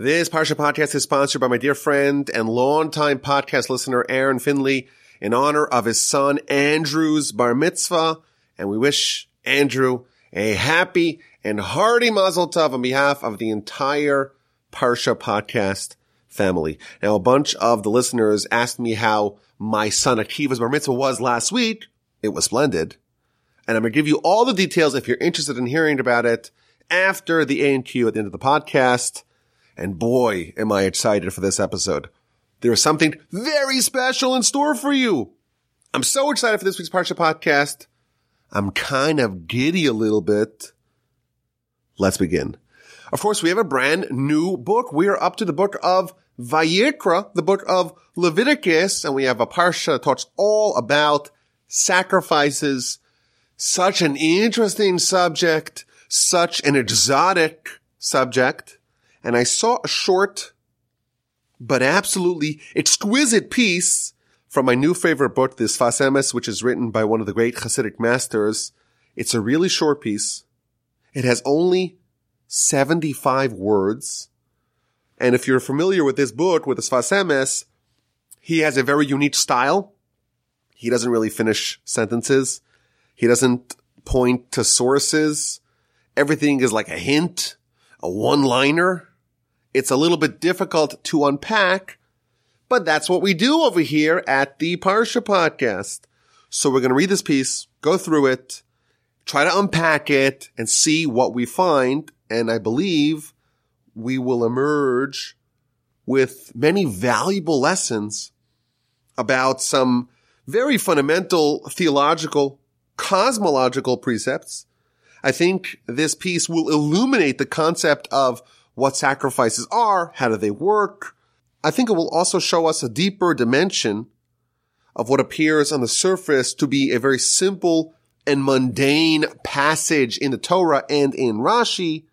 This Parsha podcast is sponsored by my dear friend and longtime podcast listener, Aaron Findley, in honor of his son Andrew's bar mitzvah. And we wish Andrew a happy and hearty mazel tov on behalf of the entire Parsha podcast family. Now, a bunch of the listeners asked me how my son Akiva's bar mitzvah was last week. It was splendid. And I'm going to give you all the details if you're interested in hearing about it after the A and Q at the end of the podcast. And boy, am I excited for this episode. There is something very special in store for you. I'm so excited for this week's Parsha podcast. I'm kind of giddy a little bit. Let's begin. Of course, we have a brand new book. We are up to the book of Vayikra, the book of Leviticus, and we have a Parsha that talks all about sacrifices. Such an interesting subject, such an exotic subject and I saw a short but absolutely exquisite piece from my new favorite book, this Sfas Emes, which is written by one of the great Hasidic masters. It's a really short piece. It has only 75 words. And if you're familiar with this book, with the Sfas Emes, he has a very unique style. He doesn't really finish sentences. He doesn't point to sources. Everything is like a hint, a one-liner. It's a little bit difficult to unpack, but that's what we do over here at the Parsha podcast. So we're going to read this piece, go through it, try to unpack it and see what we find. And I believe we will emerge with many valuable lessons about some very fundamental theological, cosmological precepts. I think this piece will illuminate the concept of what sacrifices are, how do they work. I think it will also show us a deeper dimension of what appears on the surface to be a very simple and mundane passage in the Torah and in Rashi.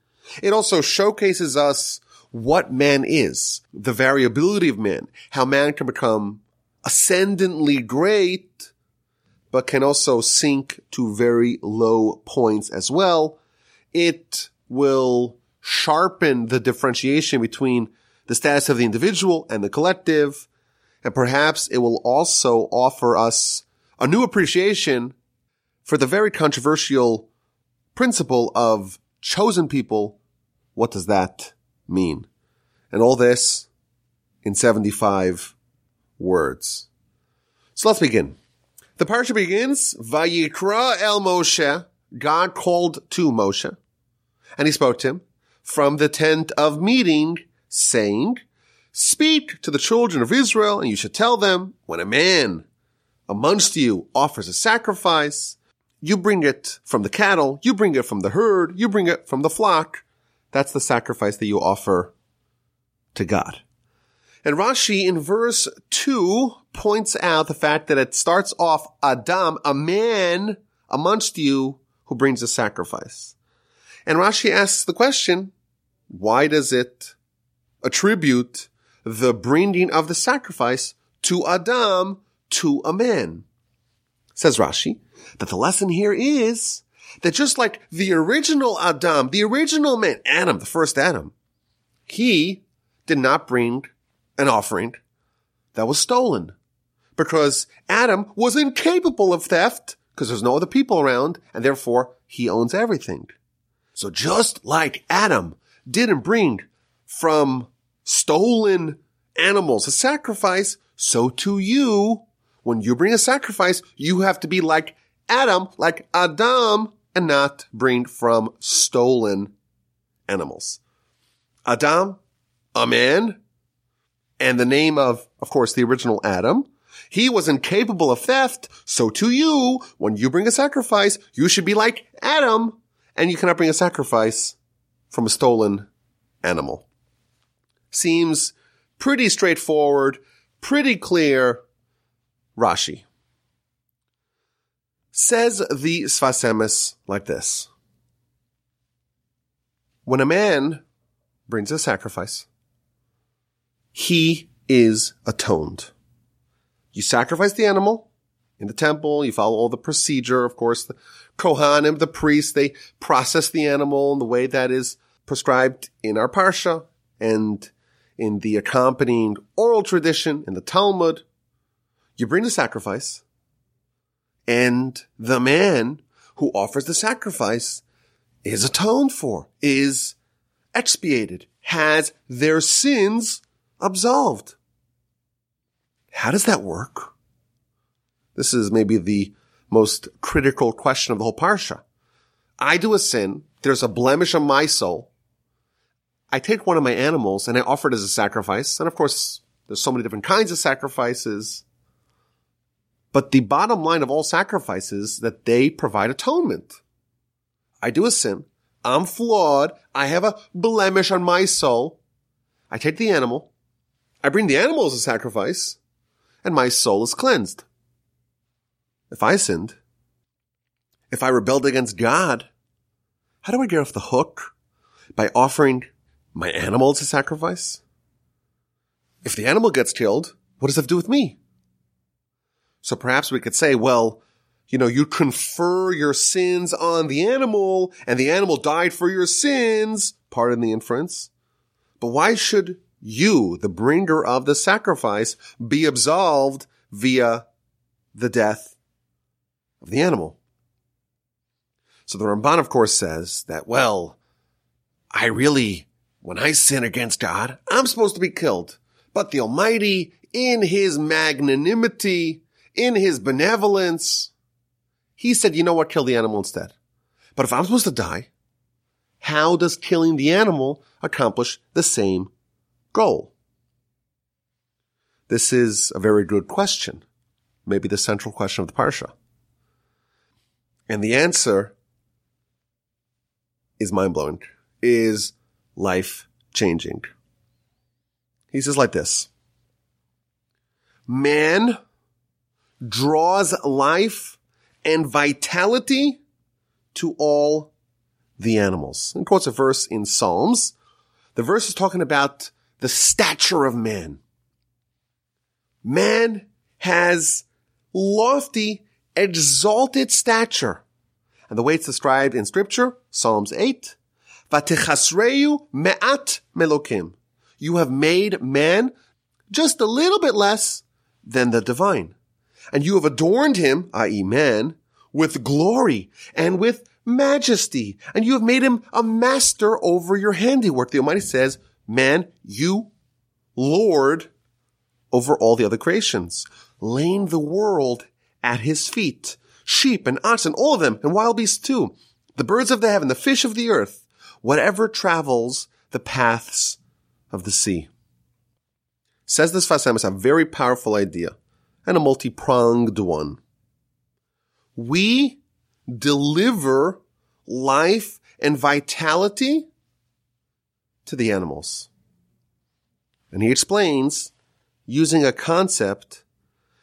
It also showcases us what man is, the variability of man, how man can become ascendantly great, but can also sink to very low points as well. It will sharpen the differentiation between the status of the individual and the collective. And perhaps it will also offer us a new appreciation for the very controversial principle of chosen people. What does that mean? And all this in 75 words. So let's begin. The parsha begins, Vayikra el Moshe, God called to Moshe, and he spoke to him, from the tent of meeting, saying, Speak to the children of Israel, and you should tell them, when a man amongst you offers a sacrifice, you bring it from the cattle, you bring it from the herd, you bring it from the flock. That's the sacrifice that you offer to God. And Rashi in verse 2 points out the fact that it starts off Adam, a man amongst you who brings a sacrifice. And Rashi asks the question, why does it attribute the bringing of the sacrifice to Adam to a man? Says Rashi that the lesson here is that just like the original Adam, the original man, Adam, the first Adam, he did not bring an offering that was stolen because Adam was incapable of theft because there's no other people around and therefore he owns everything. So just like Adam didn't bring from stolen animals a sacrifice, so to you, when you bring a sacrifice, you have to be like Adam, like Adam, and not bring from stolen animals. Adam, a man, and the name of, of course, the original Adam. He was incapable of theft. So to you, when you bring a sacrifice, you should be like Adam, and you cannot bring a sacrifice from a stolen animal. Seems pretty straightforward, pretty clear. Rashi says the Sfas Emes like this. When a man brings a sacrifice, he is atoned. You sacrifice the animal in the temple, you follow all the procedure, of course, the Kohanim, the priests, they process the animal in the way that is prescribed in our parsha, and in the accompanying oral tradition, in the Talmud. You bring the sacrifice, and the man who offers the sacrifice is atoned for, is expiated, has their sins absolved. How does that work? This is maybe the most critical question of the whole parsha. I do a sin. There's a blemish on my soul. I take one of my animals and I offer it as a sacrifice. And of course, there's so many different kinds of sacrifices. But the bottom line of all sacrifices that they provide atonement. I do a sin. I'm flawed. I have a blemish on my soul. I take the animal. I bring the animal as a sacrifice and my soul is cleansed. If I sinned, if I rebelled against God, how do I get off the hook? By offering my animal as a sacrifice? If the animal gets killed, what does that do with me? So perhaps we could say, well, you know, you confer your sins on the animal and the animal died for your sins. Pardon the inference. But why should you, the bringer of the sacrifice, be absolved via the death of the animal? So the Ramban, of course, says that, well, I really when I sin against God, I'm supposed to be killed. But the Almighty, in His magnanimity, in His benevolence, He said, you know what, kill the animal instead. But if I'm supposed to die, how does killing the animal accomplish the same goal? This is a very good question. Maybe the central question of the Parsha. And the answer is mind blowing, is life changing. He says like this. Man draws life and vitality to all the animals. And quotes a verse in Psalms. The verse is talking about the stature of man. Man has lofty, exalted stature. And the way it's described in scripture, Psalms 8, Vatechasreu me'at melokim. You have made man just a little bit less than the divine. And you have adorned him, i.e. man, with glory and with majesty. And you have made him a master over your handiwork. The Almighty says, man, you Lord over all the other creations, laying the world at his feet. Sheep and oxen, all of them, and wild beasts too. The birds of the heaven, the fish of the earth, whatever travels the paths of the sea. Says this Sfas Emes, a very powerful idea and a multi-pronged one. We deliver life and vitality to the animals. And he explains using a concept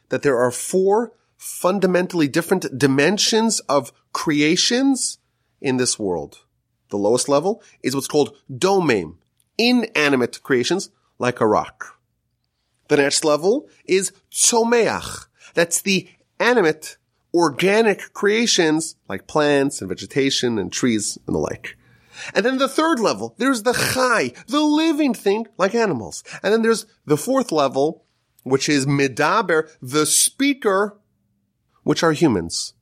that there are four fundamentally different dimensions of creations in this world. The lowest level is what's called domem, inanimate creations like a rock. The next level is tzomeach. That's the animate, organic creations like plants and vegetation and trees and the like. And then the third level, there's the chai, the living thing like animals. And then there's the fourth level, which is midaber, the speaker, which are humans.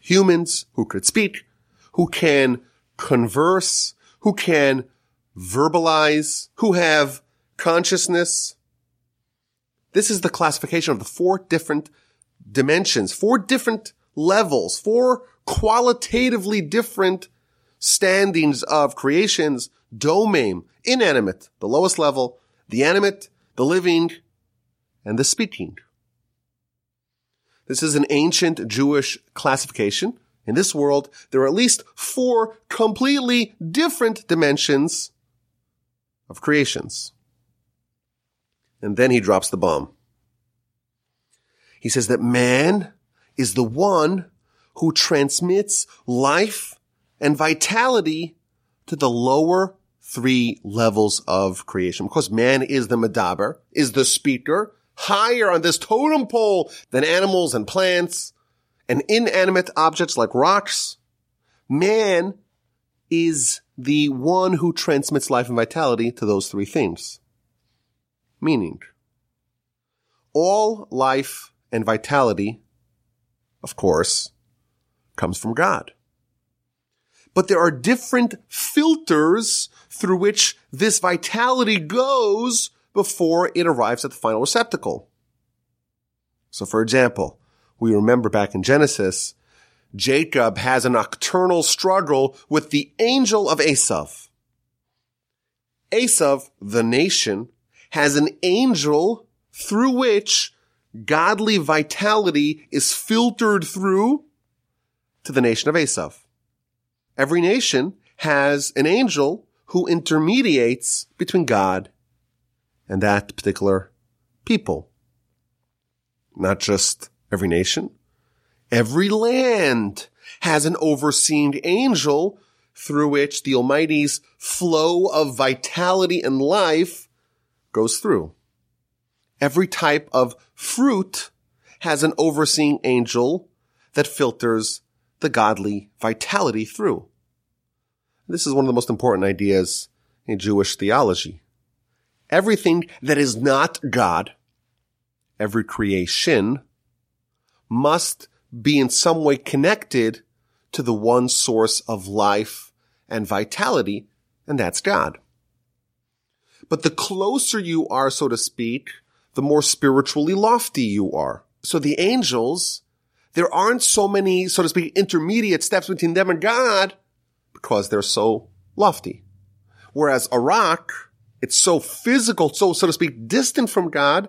Humans who could speak, who can converse, who can verbalize, who have consciousness. This is the classification of the four different dimensions, four different levels, four qualitatively different standings of creations, domem, inanimate, the lowest level, the animate, the living, and the speaking. This is an ancient Jewish classification in this world, there are at least four completely different dimensions of creations. And then he drops the bomb. He says that man is the one who transmits life and vitality to the lower three levels of creation. Because man is the medaber, is the speaker, higher on this totem pole than animals and plants, and inanimate objects like rocks, man is the one who transmits life and vitality to those three things. meaning. All life and vitality, of course, comes from God. But there are different filters through which this vitality goes before it arrives at the final receptacle. So for example, we remember back in Genesis, Jacob has a nocturnal struggle with the angel of Esav. Esav, the nation, has an angel through which godly vitality is filtered through to the nation of Esav. Every nation has an angel who intermediates between God and that particular people. Not just every nation. Every land has an overseeing angel through which the Almighty's flow of vitality and life goes through. Every type of fruit has an overseeing angel that filters the godly vitality through. This is one of the most important ideas in Jewish theology. Everything that is not God, every creation, must be in some way connected to the one source of life and vitality, and that's God. But the closer you are, so to speak, the more spiritually lofty you are. So the angels, there aren't so many, so to speak, intermediate steps between them and God because they're so lofty. Whereas a rock, it's so physical, so, so to speak, distant from God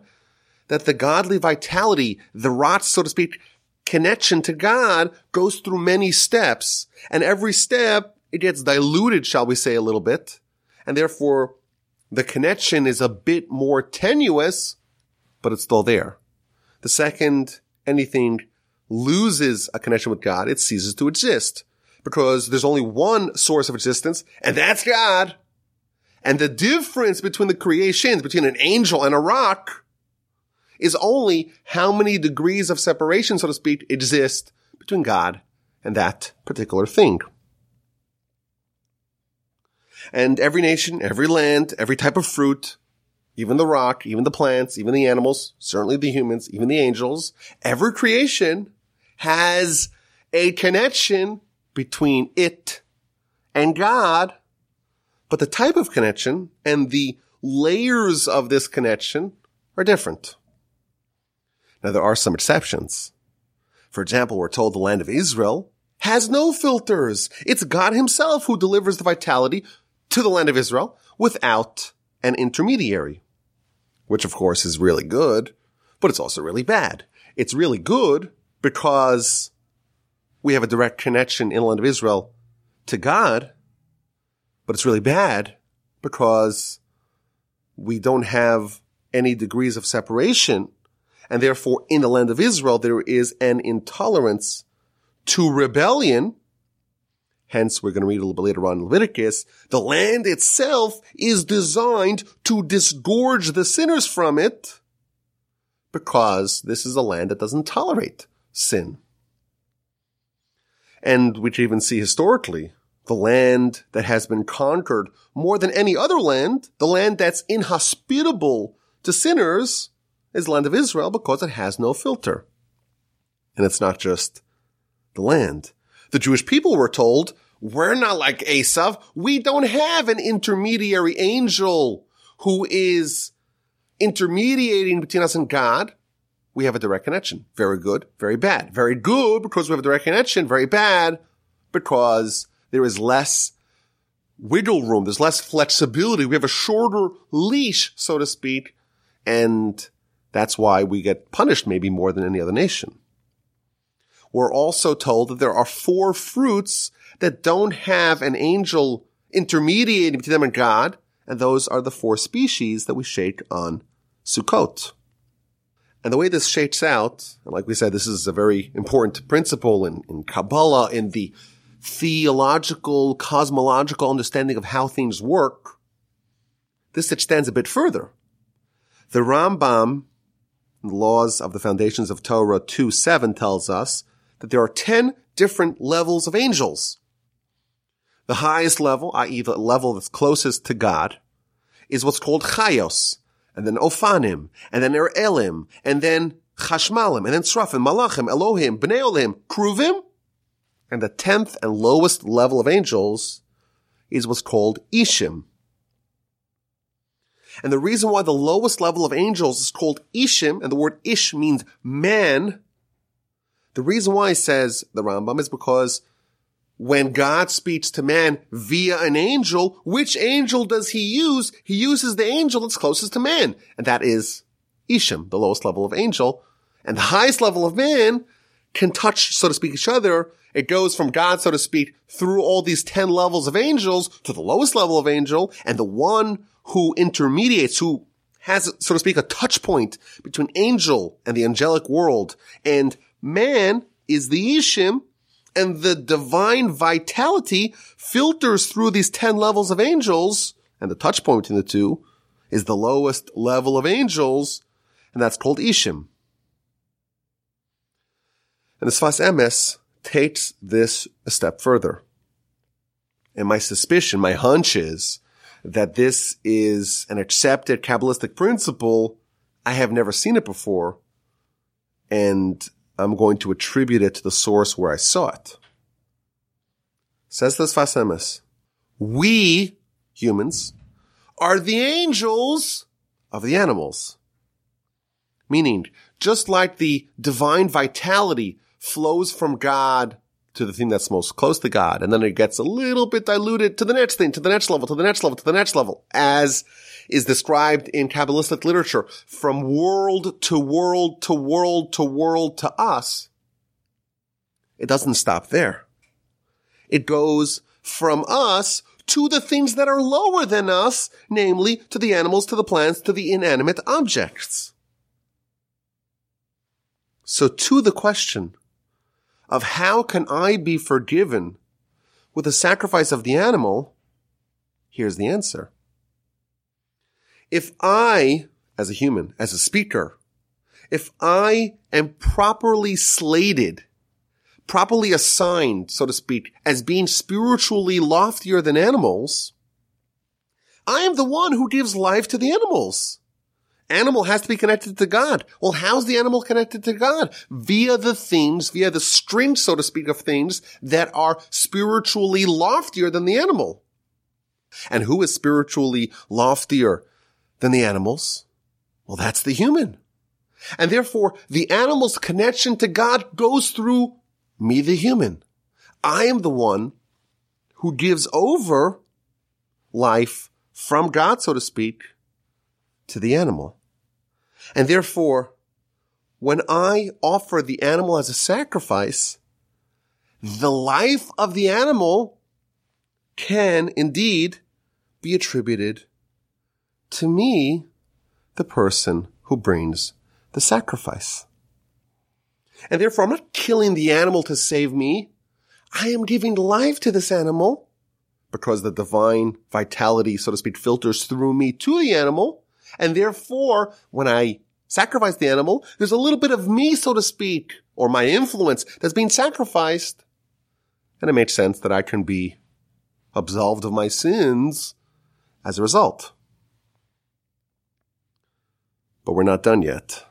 that the godly vitality, the rot, so to speak, connection to God goes through many steps. And every step, it gets diluted, shall we say, a little bit. And therefore, the connection is a bit more tenuous, but it's still there. The second anything loses a connection with God, it ceases to exist because there's only one source of existence and that's God. And the difference between the creations, between an angel and a rock, is only how many degrees of separation, so to speak, exist between God and that particular thing. And every nation, every land, every type of fruit, even the rock, even the plants, even the animals, certainly the humans, even the angels, every creation has a connection between it and God. But the type of connection and the layers of this connection are different. Now there are some exceptions. For example, we're told the land of Israel has no filters. It's God himself who delivers the vitality to the land of Israel without an intermediary, which of course is really good, but it's also really bad. It's really good because we have a direct connection in the land of Israel to God, but it's really bad because we don't have any degrees of separation and therefore, in the land of Israel, there is an intolerance to rebellion. Hence, we're going to read a little bit later on in Leviticus. The land itself is designed to disgorge the sinners from it because this is a land that doesn't tolerate sin. And which even see historically, the land that has been conquered more than any other land, the land that's inhospitable to sinners, is the land of Israel because it has no filter. And it's not just the land. The Jewish people were told, we're not like Esav. We don't have an intermediary angel who is intermediating between us and God. We have a direct connection. Very good, very bad. Very good because we have a direct connection. Very bad because there is less wiggle room. There's less flexibility. We have a shorter leash, so to speak. And that's why we get punished maybe more than any other nation. We're also told that there are four fruits that don't have an angel intermediating between them and God, and those are the four species that we shake on Sukkot. And the way this shakes out, and like we said, this is a very important principle in, in Kabbalah, in the theological, cosmological understanding of how things work. This extends a bit further. The Rambam the laws of the foundations of Torah 2 7 tells us that there are 10 different levels of angels. The highest level, i.e. the level that's closest to God, is what's called chayos. and then Ophanim, and then Elim, and then Chashmalim, and then Srafim, Malachim, Elohim, Bnei Olim, Kruvim, and the tenth and lowest level of angels is what's called Ishim. And the reason why the lowest level of angels is called Ishim, and the word Ish means man, the reason why says the Rambam is because when God speaks to man via an angel, which angel does he use? He uses the angel that's closest to man, and that is Ishim, the lowest level of angel. And the highest level of man can touch, so to speak, each other. It goes from God, so to speak, through all these 10 levels of angels to the lowest level of angel, and the one who intermediates, who has, so to speak, a touch point between angel and the angelic world and man is the Ishim, and the divine vitality filters through these 10 levels of angels, and the touch point between the two is the lowest level of angels, and that's called Ishim. And the Sfas Emes takes this a step further. And my suspicion, my hunch is that this is an accepted Kabbalistic principle. I have never seen it before. And I'm going to attribute it to the source where I saw it. Says this Sfas Emes. We, humans, are the angels of the animals. Meaning, just like the divine vitality flows from God to the thing that's most close to God, and then it gets a little bit diluted to the next thing, to the next level, to the next level, to the next level, as is described in Kabbalistic literature, from world to world to world to world to us. It doesn't stop there. It goes from us to the things that are lower than us, namely to the animals, to the plants, to the inanimate objects. So to the question, of how can I be forgiven with the sacrifice of the animal, here's the answer. If I, as a human, as a speaker, if I am properly slated, properly assigned, so to speak, as being spiritually loftier than animals, I am the one who gives life to the animals animal has to be connected to God. Well, how's the animal connected to God? Via the things, via the string, so to speak, of things that are spiritually loftier than the animal. And who is spiritually loftier than the animals? Well, that's the human. And therefore, the animal's connection to God goes through me, the human. I am the one who gives over life from God, so to speak, to the animal. And therefore, when I offer the animal as a sacrifice, the life of the animal can indeed be attributed to me, the person who brings the sacrifice. And therefore, I'm not killing the animal to save me. I am giving life to this animal because the divine vitality, so to speak, filters through me to the animal. And therefore, when I sacrifice the animal, there's a little bit of me, so to speak, or my influence that's being sacrificed. And it makes sense that I can be absolved of my sins as a result. But we're not done yet.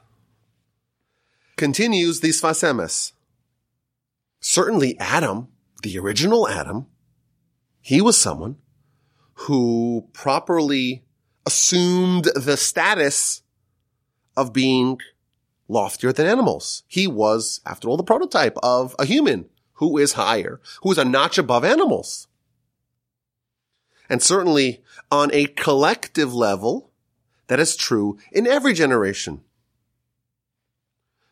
Continues the Sfas Emes. Certainly Adam, the original Adam, he was someone who properly assumed the status of being loftier than animals. He was, after all, the prototype of a human who is higher, who is a notch above animals. And certainly on a collective level, that is true in every generation.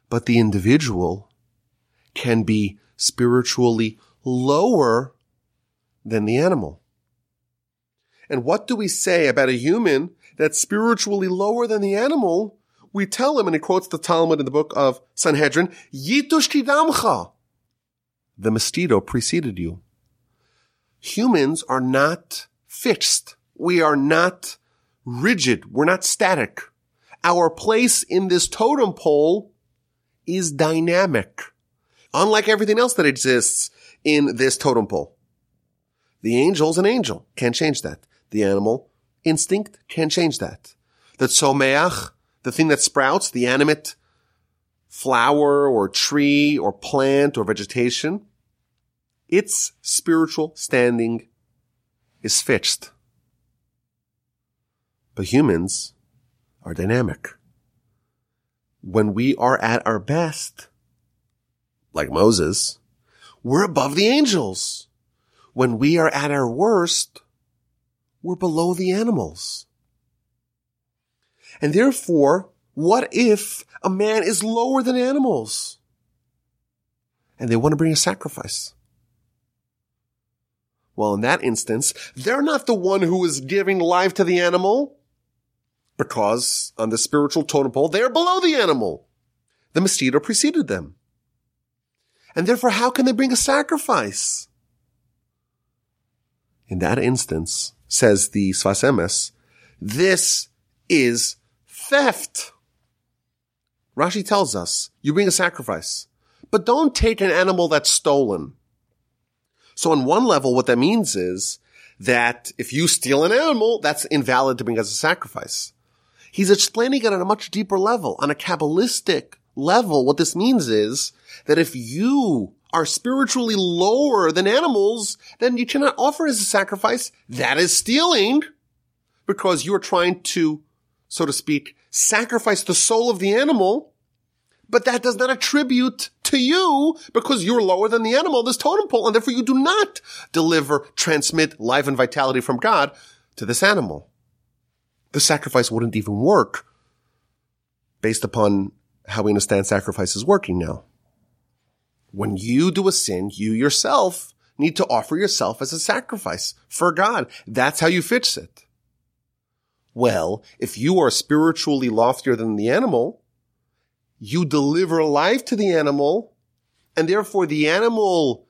But the individual can be spiritually lower than the animal. And what do we say about a human that's spiritually lower than the animal? We tell him, and he quotes the Talmud in the book of Sanhedrin, Yitush kidamcha. The mosquito preceded you. Humans are not fixed. We are not rigid. We're not static. Our place in this totem pole is dynamic. Unlike everything else that exists in this totem pole. The angel's an angel. Can't change that. The animal instinct can't change that. the tzomeach, the thing that sprouts, the animate flower or tree or plant or vegetation, its spiritual standing is fixed. But humans are dynamic. When we are at our best, like Moses, we're above the angels. When we are at our worst, we're below the animals. And therefore, what if a man is lower than animals? And they want to bring a sacrifice. Well, in that instance, they're not the one who is giving life to the animal because on the spiritual totem pole, they're below the animal. The mosquito preceded them. And therefore, how can they bring a sacrifice? In that instance, says the Sfas Emes, this is theft. Rashi tells us, you bring a sacrifice, but don't take an animal that's stolen. So on one level, what that means is that if you steal an animal, that's invalid to bring as a sacrifice. He's explaining it on a much deeper level, on a Kabbalistic level. What this means is that if you are spiritually lower than animals, then you cannot offer as a sacrifice. That is stealing because you are trying to, so to speak, sacrifice the soul of the animal. But that does not attribute to you because you're lower than the animal, this totem pole, and therefore you do not deliver, transmit life and vitality from God to this animal. The sacrifice wouldn't even work based upon how we understand sacrifice is working now. When you do a sin, you yourself need to offer yourself as a sacrifice for God. That's how you fix it. Well, if you are spiritually loftier than the animal, you deliver life to the animal, and therefore the animal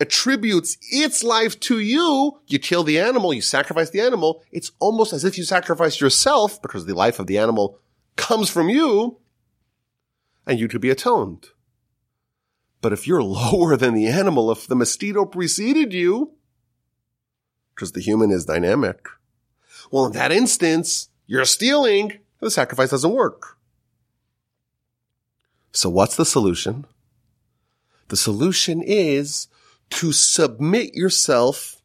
attributes its life to you. You kill the animal, you sacrifice the animal. It's almost as if you sacrifice yourself because the life of the animal comes from you and you to be atoned. But if you're lower than the animal, if the mosquito preceded you, because the human is dynamic, well, in that instance, you're stealing. The sacrifice doesn't work. So what's the solution? The solution is to submit yourself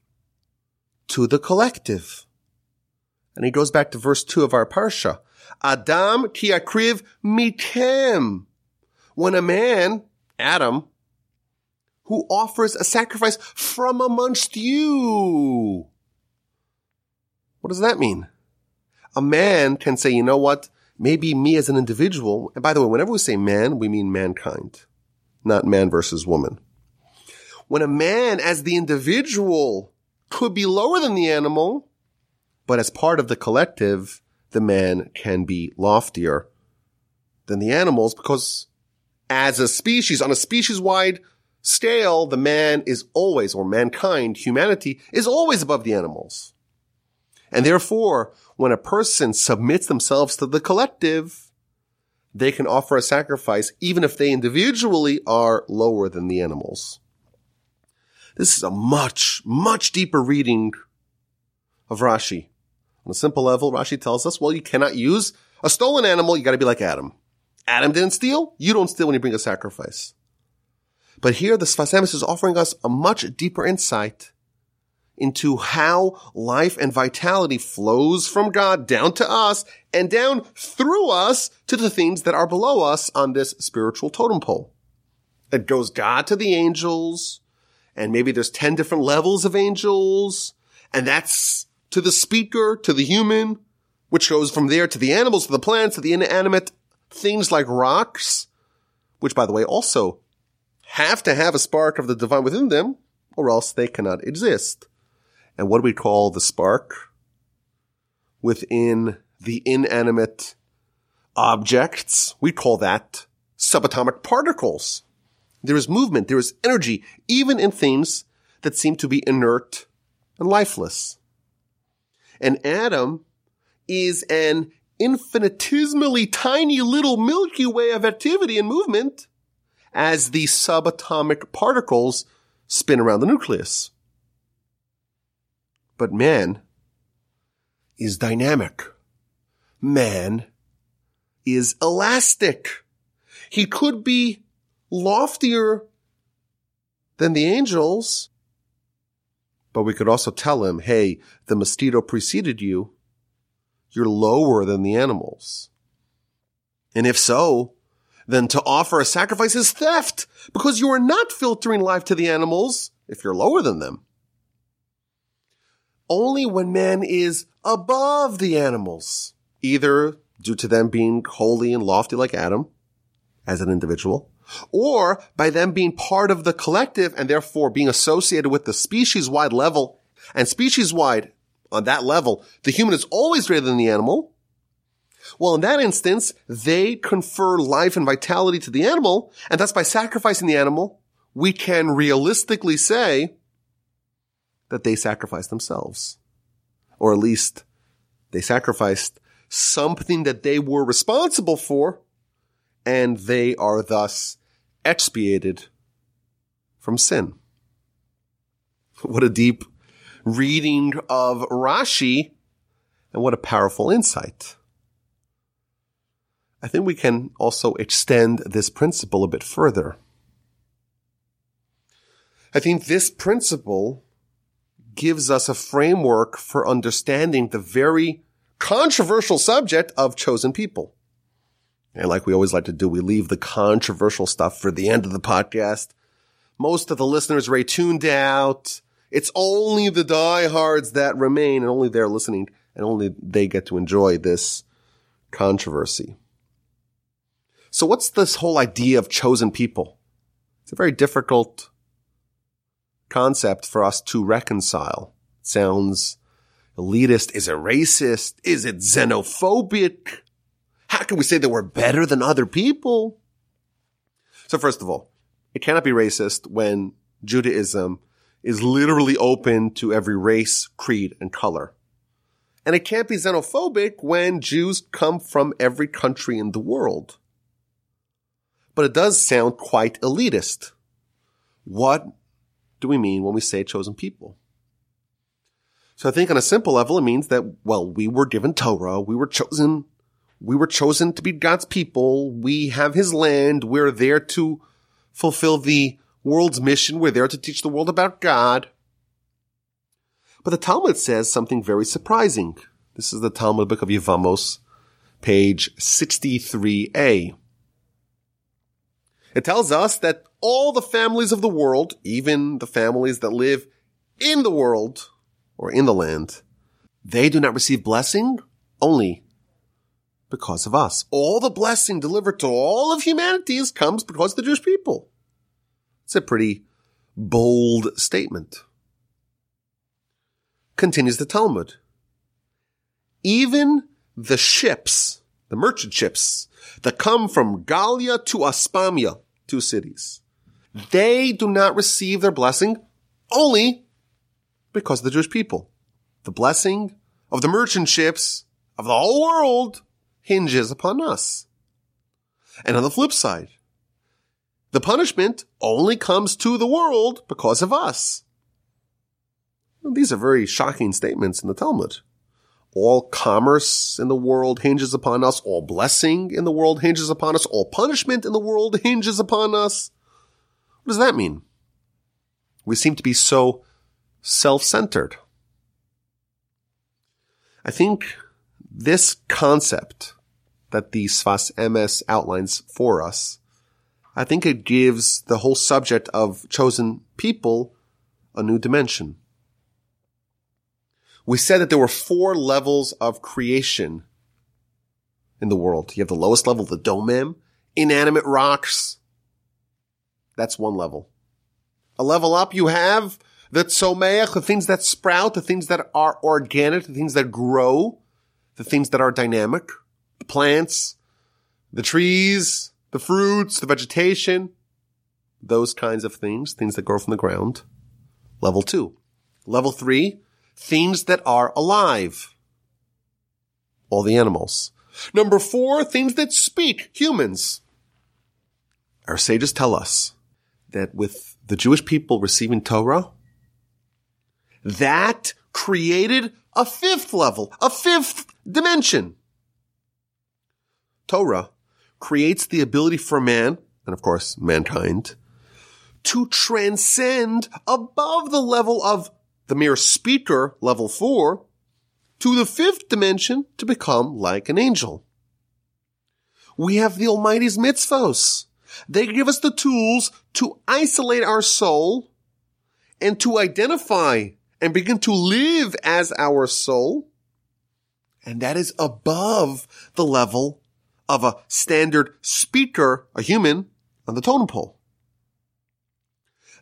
to the collective. And he goes back to verse two of our parsha. Adam ki akriv mitem. When a man Adam, who offers a sacrifice from amongst you. What does that mean? A man can say, you know what? Maybe me as an individual, and by the way, whenever we say man, we mean mankind, not man versus woman. When a man as the individual could be lower than the animal, but as part of the collective, the man can be loftier than the animals because as a species, on a species wide scale, the man is always, or mankind, humanity, is always above the animals. And therefore, when a person submits themselves to the collective, they can offer a sacrifice even if they individually are lower than the animals. This is a much, much deeper reading of Rashi. On a simple level, Rashi tells us, well, you cannot use a stolen animal. You got to be like Adam. Adam didn't steal. You don't steal when you bring a sacrifice. But here the Sfas Emes is offering us a much deeper insight into how life and vitality flows from God down to us and down through us to the things that are below us on this spiritual totem pole. It goes God to the angels, and maybe there's 10 different levels of angels, and that's to the speaker, to the human, which goes from there to the animals, to the plants, to the inanimate things like rocks, which by the way also have to have a spark of the divine within them, or else they cannot exist. And what do we call the spark within the inanimate objects? We call that subatomic particles. There is movement, there is energy, even in things that seem to be inert and lifeless. And Adam is an infinitesimally tiny little Milky Way of activity and movement as the subatomic particles spin around the nucleus. But man is dynamic. man is elastic. He could be loftier than the angels, but we could also tell him, hey, the mosquito preceded you. You're lower than the animals. And if so, then to offer a sacrifice is theft because you are not filtering life to the animals if you're lower than them. Only when man is above the animals, either due to them being holy and lofty like Adam as an individual, or by them being part of the collective and therefore being associated with the species wide level and species wide on that level, the human is always greater than the animal. Well, in that instance, they confer life and vitality to the animal, and thus by sacrificing the animal, we can realistically say that they sacrificed themselves. Or at least they sacrificed something that they were responsible for, and they are thus expiated from sin. What a deep reading of Rashi, and what a powerful insight. I think we can also extend this principle a bit further. I think this principle gives us a framework for understanding the very controversial subject of chosen people. And like we always like to do, we leave the controversial stuff for the end of the podcast. Most of the listeners are tuned out. It's only the diehards that remain and only they're listening and only they get to enjoy this controversy. So what's this whole idea of chosen people? It's a very difficult concept for us to reconcile. It sounds elitist. Is it racist? Is it xenophobic? How can we say that we're better than other people? So first of all, it cannot be racist when Judaism is literally open to every race, creed, and color. And it can't be xenophobic when Jews come from every country in the world. But it does sound quite elitist. What do we mean when we say chosen people? So I think on a simple level, it means that, well, we were given Torah. We were chosen. We were chosen to be God's people. We have his land. We're there to fulfill the world's mission. We're there to teach the world about God. But the Talmud says something very surprising. This is the Talmud book of Yevamos, page 63a. It tells us that all the families of the world, even the families that live in the world or in the land, they do not receive blessing only because of us. All the blessing delivered to all of humanity comes because of the Jewish people. It's a pretty bold statement. Continues the Talmud. Even the ships, the merchant ships that come from Galia to Aspamia, two cities, they do not receive their blessing only because of the Jewish people. The blessing of the merchant ships of the whole world hinges upon us. And on the flip side, the punishment only comes to the world because of us. These are very shocking statements in the Talmud. All commerce in the world hinges upon us. All blessing in the world hinges upon us. All punishment in the world hinges upon us. What does that mean? We seem to be so self-centered. I think this concept that the Sfas Emes outlines for us, I think it gives the whole subject of chosen people a new dimension. We said that there were four levels of creation in the world. You have the lowest level, the domem, inanimate rocks. That's one level. A level up, you have the tzomeach, the things that sprout, the things that are organic, the things that grow, the things that are dynamic, the plants, the trees, the fruits, the vegetation, those kinds of things, things that grow from the ground. Level two. Level three, things that are alive. All the animals. Number four, things that speak, humans. Our sages tell us that with the Jewish people receiving Torah, that created a fifth level, a fifth dimension. Torah creates the ability for man, and of course mankind, to transcend above the level of the mere speaker, level four, to the fifth dimension to become like an angel. We have the Almighty's mitzvos. They give us the tools to isolate our soul and to identify and begin to live as our soul. And that is above the level of a standard speaker, a human, on the totem pole.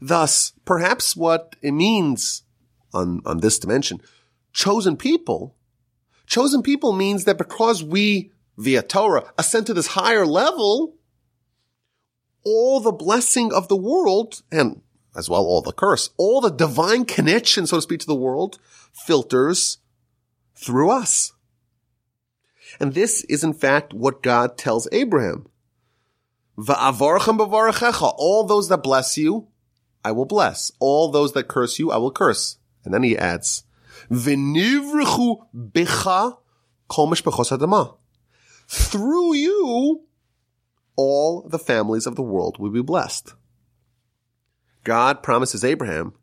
Thus, perhaps what it means on, on this dimension, chosen people, chosen people means that because we, via Torah, ascend to this higher level, all the blessing of the world, and as well all the curse, all the divine connection, so to speak, to the world, filters through us. And this is in fact what God tells Abraham. All those that bless you, I will bless. All those that curse you, I will curse. And then he adds, Through you, all the families of the world will be blessed. God promises Abraham,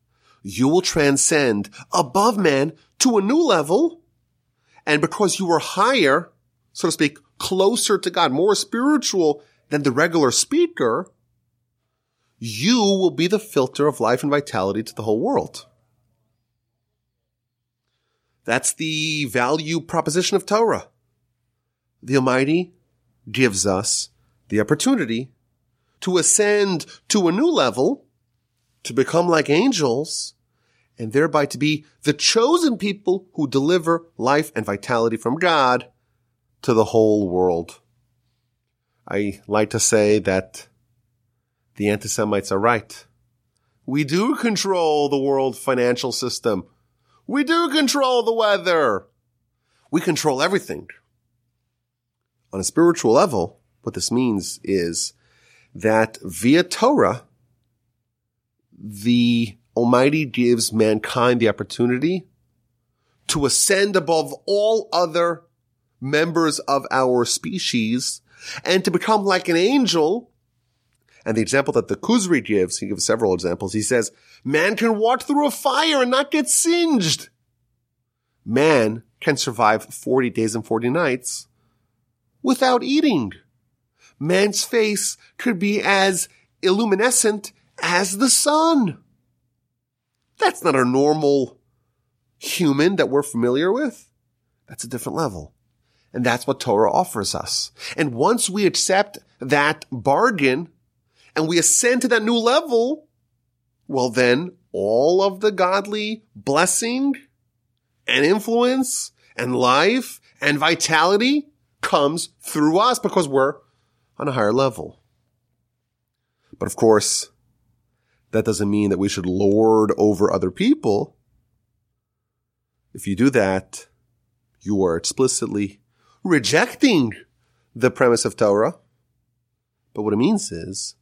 you will transcend above man to a new level. And because you are higher, so to speak, closer to God, more spiritual than the regular speaker, you will be the filter of life and vitality to the whole world. That's the value proposition of Torah. The Almighty gives us the opportunity to ascend to a new level, to become like angels, and thereby to be the chosen people who deliver life and vitality from God to the whole world. I like to say that the anti-Semites are right. We do control the world financial system. We do control the weather. We control everything. On a spiritual level, what this means is that via Torah, the Almighty gives mankind the opportunity to ascend above all other members of our species and to become like an angel and the example that the Kuzari gives, he gives several examples. He says, man can walk through a fire and not get singed. Man can survive 40 days and 40 nights without eating. Man's face could be as illuminescent as the sun. That's not a normal human that we're familiar with. That's a different level. And that's what Torah offers us. And once we accept that bargain, and we ascend to that new level, well then all of the godly blessing and influence and life and vitality comes through us because we're on a higher level. But of course, that doesn't mean that we should lord over other people. If you do that, you are explicitly rejecting the premise of Torah. But what it means is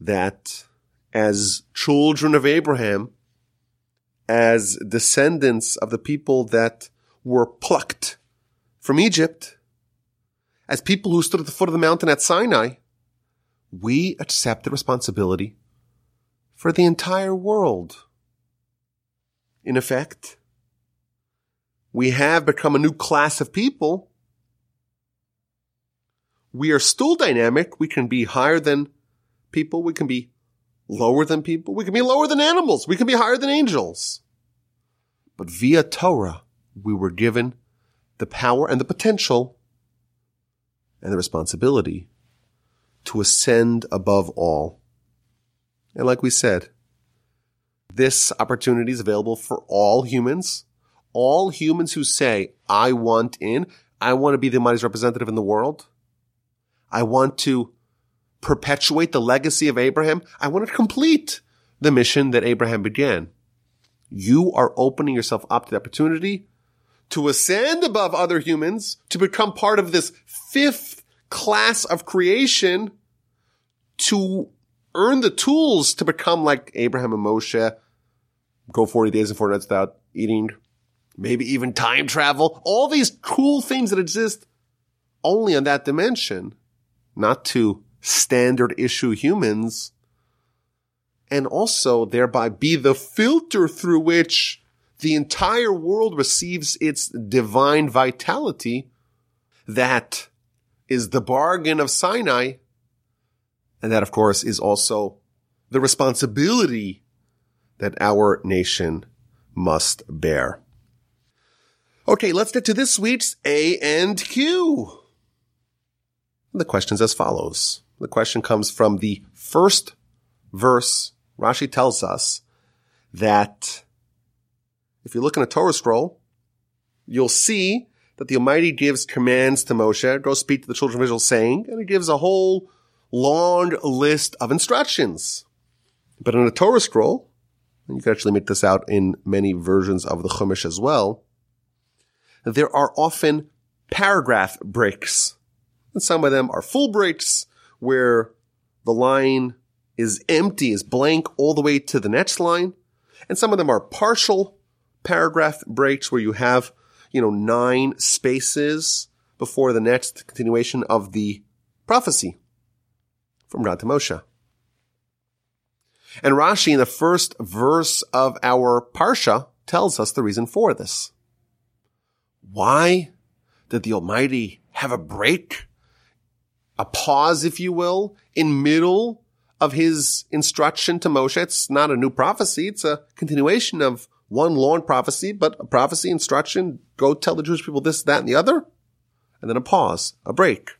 that as children of Abraham, as descendants of the people that were plucked from Egypt, as people who stood at the foot of the mountain at Sinai, we accept the responsibility for the entire world. In effect, we have become a new class of people. We are still dynamic. We can be higher than people. We can be lower than people. We can be lower than animals. We can be higher than angels. But via Torah, we were given the power and the potential and the responsibility to ascend above all. And like we said, this opportunity is available for all humans. All humans who say, I want in, I want to be the mightiest representative in the world. I want to perpetuate the legacy of Abraham. I want to complete the mission that Abraham began. You are opening yourself up to the opportunity to ascend above other humans, to become part of this fifth class of creation, to earn the tools to become like Abraham and Moshe, go 40 days and 40 nights without eating, maybe even time travel, all these cool things that exist only on that dimension, not to standard issue humans, and also thereby be the filter through which the entire world receives its divine vitality. That is the bargain of Sinai. And that, of course, is also the responsibility that our nation must bear. Okay, let's get to this week's A and Q. The question's as follows. The question comes from the first verse. Rashi tells us that if you look in a Torah scroll, you'll see that the Almighty gives commands to Moshe, go speak to the children of Israel saying, and he gives a whole long list of instructions. But in a Torah scroll, and you can actually make this out in many versions of the Chumash as well, there are often paragraph breaks. And some of them are full breaks where the line is empty, is blank all the way to the next line. And some of them are partial paragraph breaks where you have, you know, nine spaces before the next continuation of the prophecy from God to Moshe. And Rashi in the first verse of our Parsha tells us the reason for this. Why did the Almighty have a break? A pause, if you will, in middle of his instruction to Moshe. It's not a new prophecy. It's a continuation of one long prophecy, but a prophecy instruction. Go tell the Jewish people this, that, and the other. And then a pause, a break.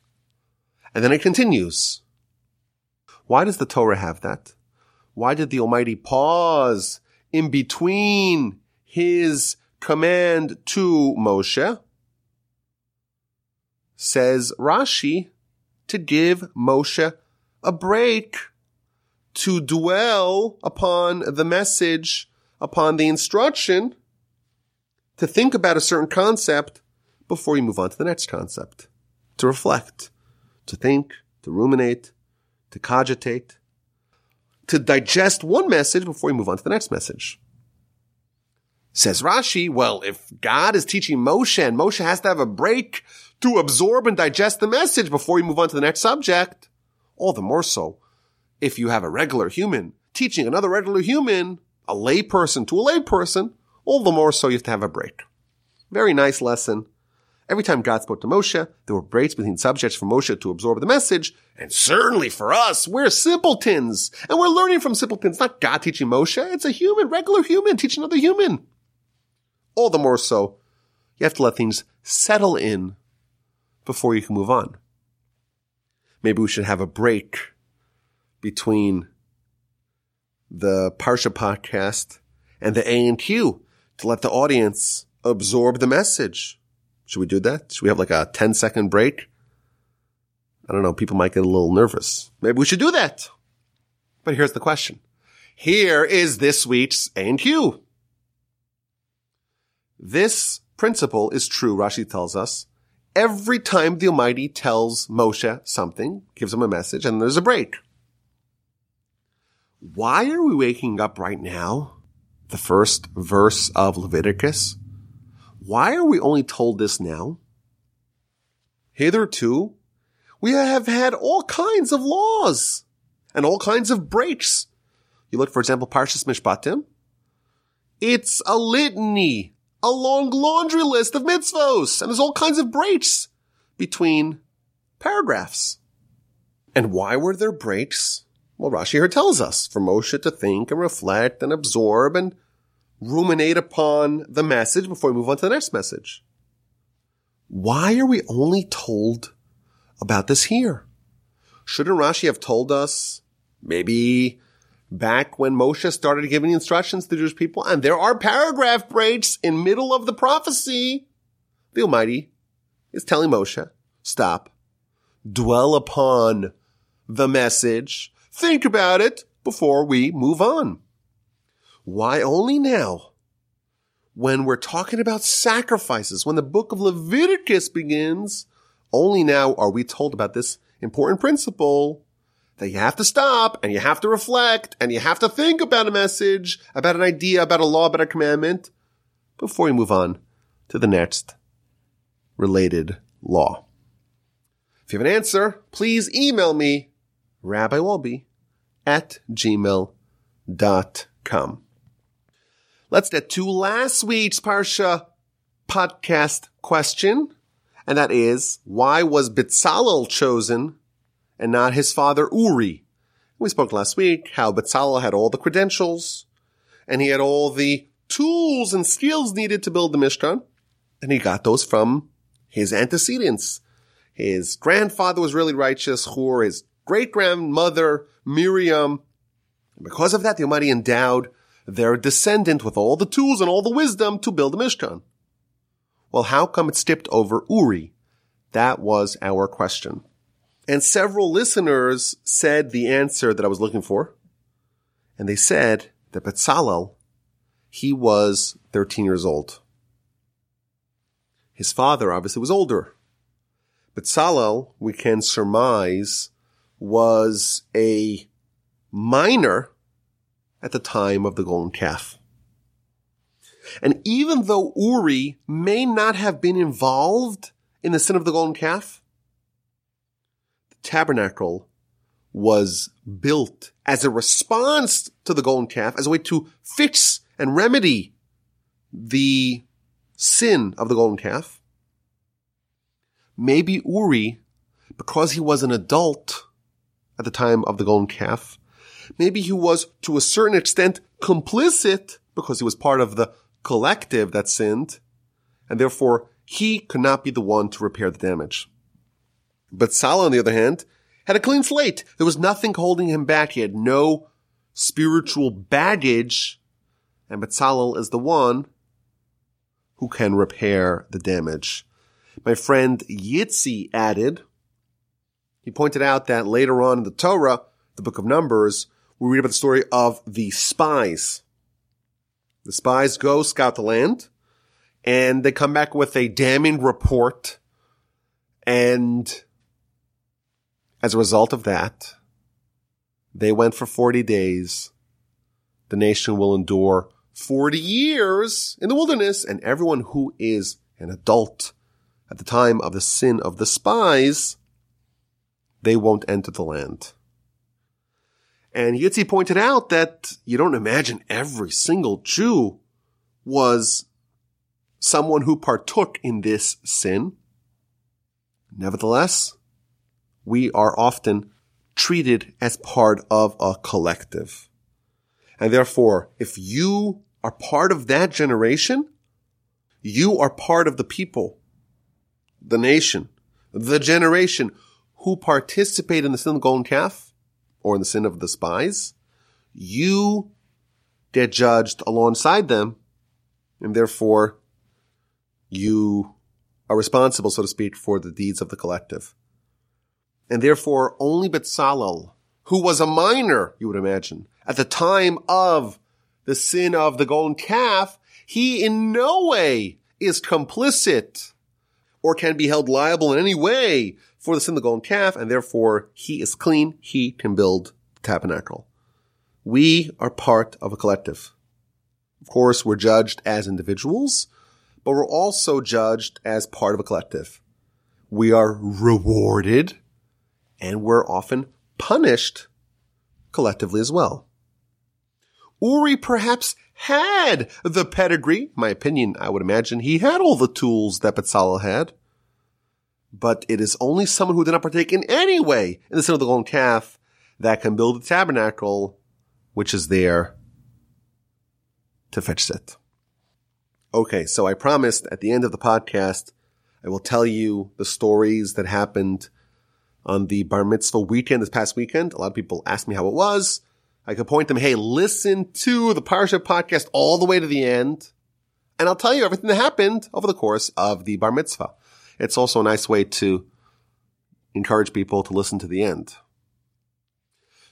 And then it continues. Why does the Torah have that? Why did the Almighty pause in between his command to Moshe, says Rashi, to give Moshe a break to dwell upon the message, upon the instruction, to think about a certain concept before you move on to the next concept, to reflect, to think, to ruminate, to cogitate, to digest one message before you move on to the next message. Says Rashi, well, if God is teaching Moshe and Moshe has to have a break to absorb and digest the message before you move on to the next subject, all the more so if you have a regular human teaching another regular human, a lay person to a lay person, all the more so you have to have a break. Very nice lesson. Every time God spoke to Moshe, there were breaks between subjects for Moshe to absorb the message. And certainly for us, we're simpletons. And we're learning from simpletons, not God teaching Moshe. It's a human, regular human teaching another human all the more so, you have to let things settle in before you can move on. Maybe we should have a break between the Parsha podcast and the A and Q to let the audience absorb the message. Should we do that? Should we have like a 10 second break? I don't know. People might get a little nervous. Maybe we should do that. But here's the question. Here is this week's A and Q. This principle is true, Rashi tells us, every time the Almighty tells Moshe something, gives him a message, and there's a break. Why are we waking up right now? The first verse of Leviticus. Why are we only told this now? Hitherto, we have had all kinds of laws and all kinds of breaks. You look, for example, Parshas Mishpatim. It's a litany a long laundry list of mitzvos, and there's all kinds of breaks between paragraphs. And why were there breaks? Well, Rashi here tells us for Moshe to think and reflect and absorb and ruminate upon the message before we move on to the next message. Why are we only told about this here? Shouldn't Rashi have told us maybe back when Moshe started giving instructions to the Jewish people, and there are paragraph breaks in middle of the prophecy, the Almighty is telling Moshe, stop, dwell upon the message, think about it before we move on. Why only now? When we're talking about sacrifices, when the book of Leviticus begins, only now are we told about this important principle that you have to stop and you have to reflect and you have to think about a message, about an idea, about a law, about a commandment before you move on to the next related law. If you have an answer, please email me, rabbiwolbe at gmail.com. Let's get to last week's Parsha podcast question, and that is, why was Bitzalel chosen and not his father Uri? We spoke last week how Bitzalel had all the credentials, and he had all the tools and skills needed to build the Mishkan, and he got those from his antecedents. His grandfather was really righteous, Hur, his great grandmother, Miriam. And Because of that, the Almighty endowed their descendant with all the tools and all the wisdom to build the Mishkan. Well, how come it skipped over Uri? That was our question. And several listeners said the answer that I was looking for. And they said that Betzalel, he was 13 years old. His father obviously was older. Betzalel, we can surmise, was a minor at the time of the golden calf. And even though Uri may not have been involved in the sin of the golden calf, tabernacle was built as a response to the golden calf, as a way to fix and remedy the sin of the golden calf. Maybe Uri, because he was an adult at the time of the golden calf, maybe he was to a certain extent complicit because he was part of the collective that sinned, and therefore he could not be the one to repair the damage. Betzalel, on the other hand, had a clean slate. There was nothing holding him back. He had no spiritual baggage, and Betzalel is the one who can repair the damage. My friend Yitzi added, he pointed out that later on in the Torah, the book of Numbers, we read about the story of the spies. The spies go scout the land and they come back with a damning report. And as a result of that, they went for 40 days. The nation will endure 40 years in the wilderness and everyone who is an adult at the time of the sin of the spies, they won't enter the land. And Yitzi pointed out that you don't imagine every single Jew was someone who partook in this sin. Nevertheless, we are often treated as part of a collective. And therefore, if you are part of that generation, you are part of the people, the nation, the generation who participate in the sin of the golden calf or in the sin of the spies, you get judged alongside them, and therefore you are responsible, so to speak, for the deeds of the collective. And therefore only Betzalel, who was a minor, you would imagine, at the time of the sin of the golden calf, he in no way is complicit or can be held liable in any way for the sin of the golden calf, and therefore he is clean, he can build the tabernacle. We are part of a collective. Of course, we're judged as individuals, but we're also judged as part of a collective. We are rewarded and we're often punished collectively as well. Uri perhaps had the pedigree. My opinion, I would imagine he had all the tools that Betzalel had but it is only someone who did not partake in any way in the sin of the golden calf that can build the tabernacle, which is there to fetch it. Okay, so I promised at the end of the podcast, I will tell you the stories that happened on the bar mitzvah weekend this past weekend. A lot of people asked me how it was. I could point them, hey, listen to the Parsha podcast all the way to the end, and I'll tell you everything that happened over the course of the bar mitzvah it's also a nice way to encourage people to listen to the end.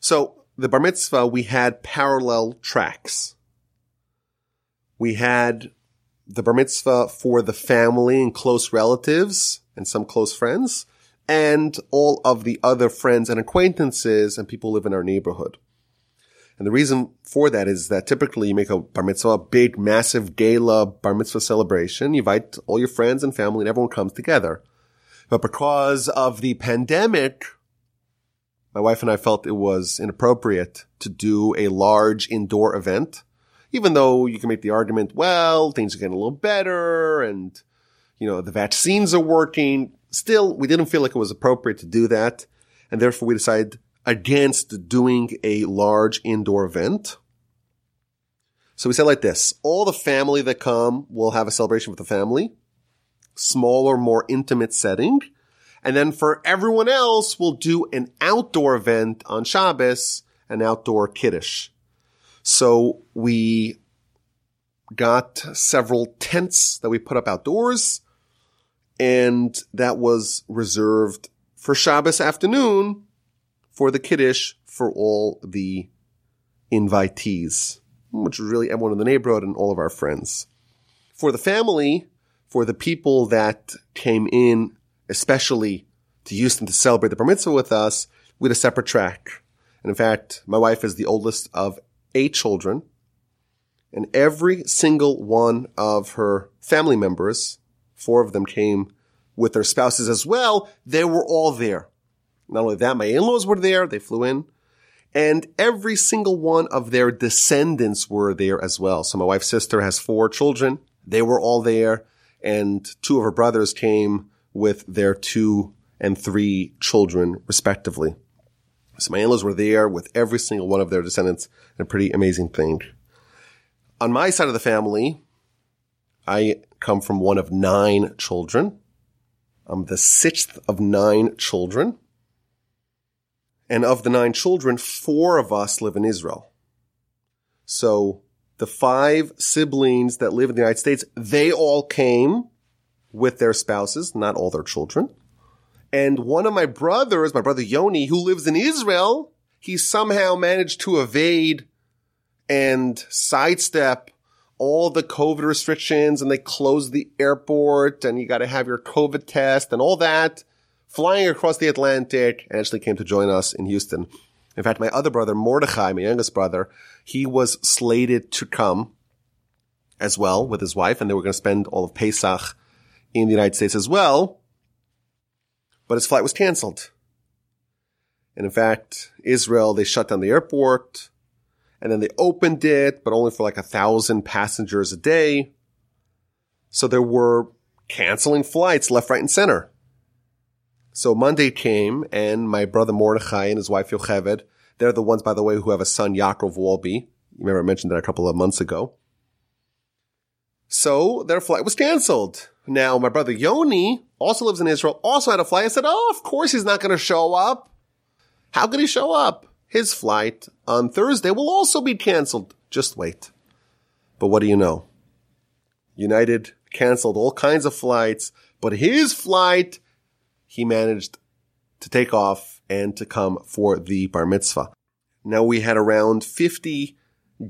So the bar mitzvah, we had parallel tracks. We had the bar mitzvah for the family and close relatives and some close friends and all of the other friends and acquaintances and people live in our neighborhood. And the reason for that is that typically you make a bar mitzvah, a big, massive gala bar mitzvah celebration. You invite all your friends and family and everyone comes together. But because of the pandemic, my wife and I felt it was inappropriate to do a large indoor event, even though you can make the argument, well, things are getting a little better and, you know, the vaccines are working. Still, we didn't feel like it was appropriate to do that. And therefore we decided against doing a large indoor event. So we said like this, all the family that come will have a celebration with the family, smaller, more intimate setting. And then for everyone else, we'll do an outdoor event on Shabbos, an outdoor kiddush. So we got several tents that we put up outdoors and that was reserved for Shabbos afternoon for the kiddush for all the invitees, which was really everyone in the neighborhood and all of our friends. For the family, for the people that came in especially to Houston to celebrate the bar mitzvah with us, we had a separate track. And in fact, my wife is the oldest of eight children. And every single one of her family members, four of them came with their spouses as well. They were all there. Not only that, my in-laws were there. They flew in. And every single one of their descendants were there as well. So my wife's sister has four children. They were all there. And two of her brothers came with their two and three children respectively. So my in-laws were there with every single one of their descendants, a pretty amazing thing. On my side of the family, I come from one of nine children. I'm the sixth of nine children. And of the nine children, four of us live in Israel. So the five siblings that live in the United States, they all came with their spouses, not all their children. And one of my brothers, my brother Yoni, who lives in Israel, he somehow managed to evade and sidestep all the COVID restrictions and they closed the airport and you got to have your COVID test and all that flying across the Atlantic actually came to join us in Houston. In fact, my other brother, Mordechai, my youngest brother, he was slated to come as well with his wife and they were going to spend all of Pesach in the United States as well. But his flight was canceled. And in fact, Israel, they shut down the airport and then they opened it, but only for like a thousand passengers a day. So there were canceling flights left, right, and center. So Monday came and my brother Mordechai and his wife Yocheved, they're the ones, by the way, who have a son, Yaakov Wolbe. You remember I mentioned that a couple of months ago. So their flight was canceled. Now, my brother Yoni also lives in Israel, also had a flight. I said, oh, of course he's not going to show up. How could he show up? His flight on Thursday will also be canceled. Just wait. But what do you know? United canceled all kinds of flights, but his flight, he managed to take off and to come for the bar mitzvah. Now we had around 50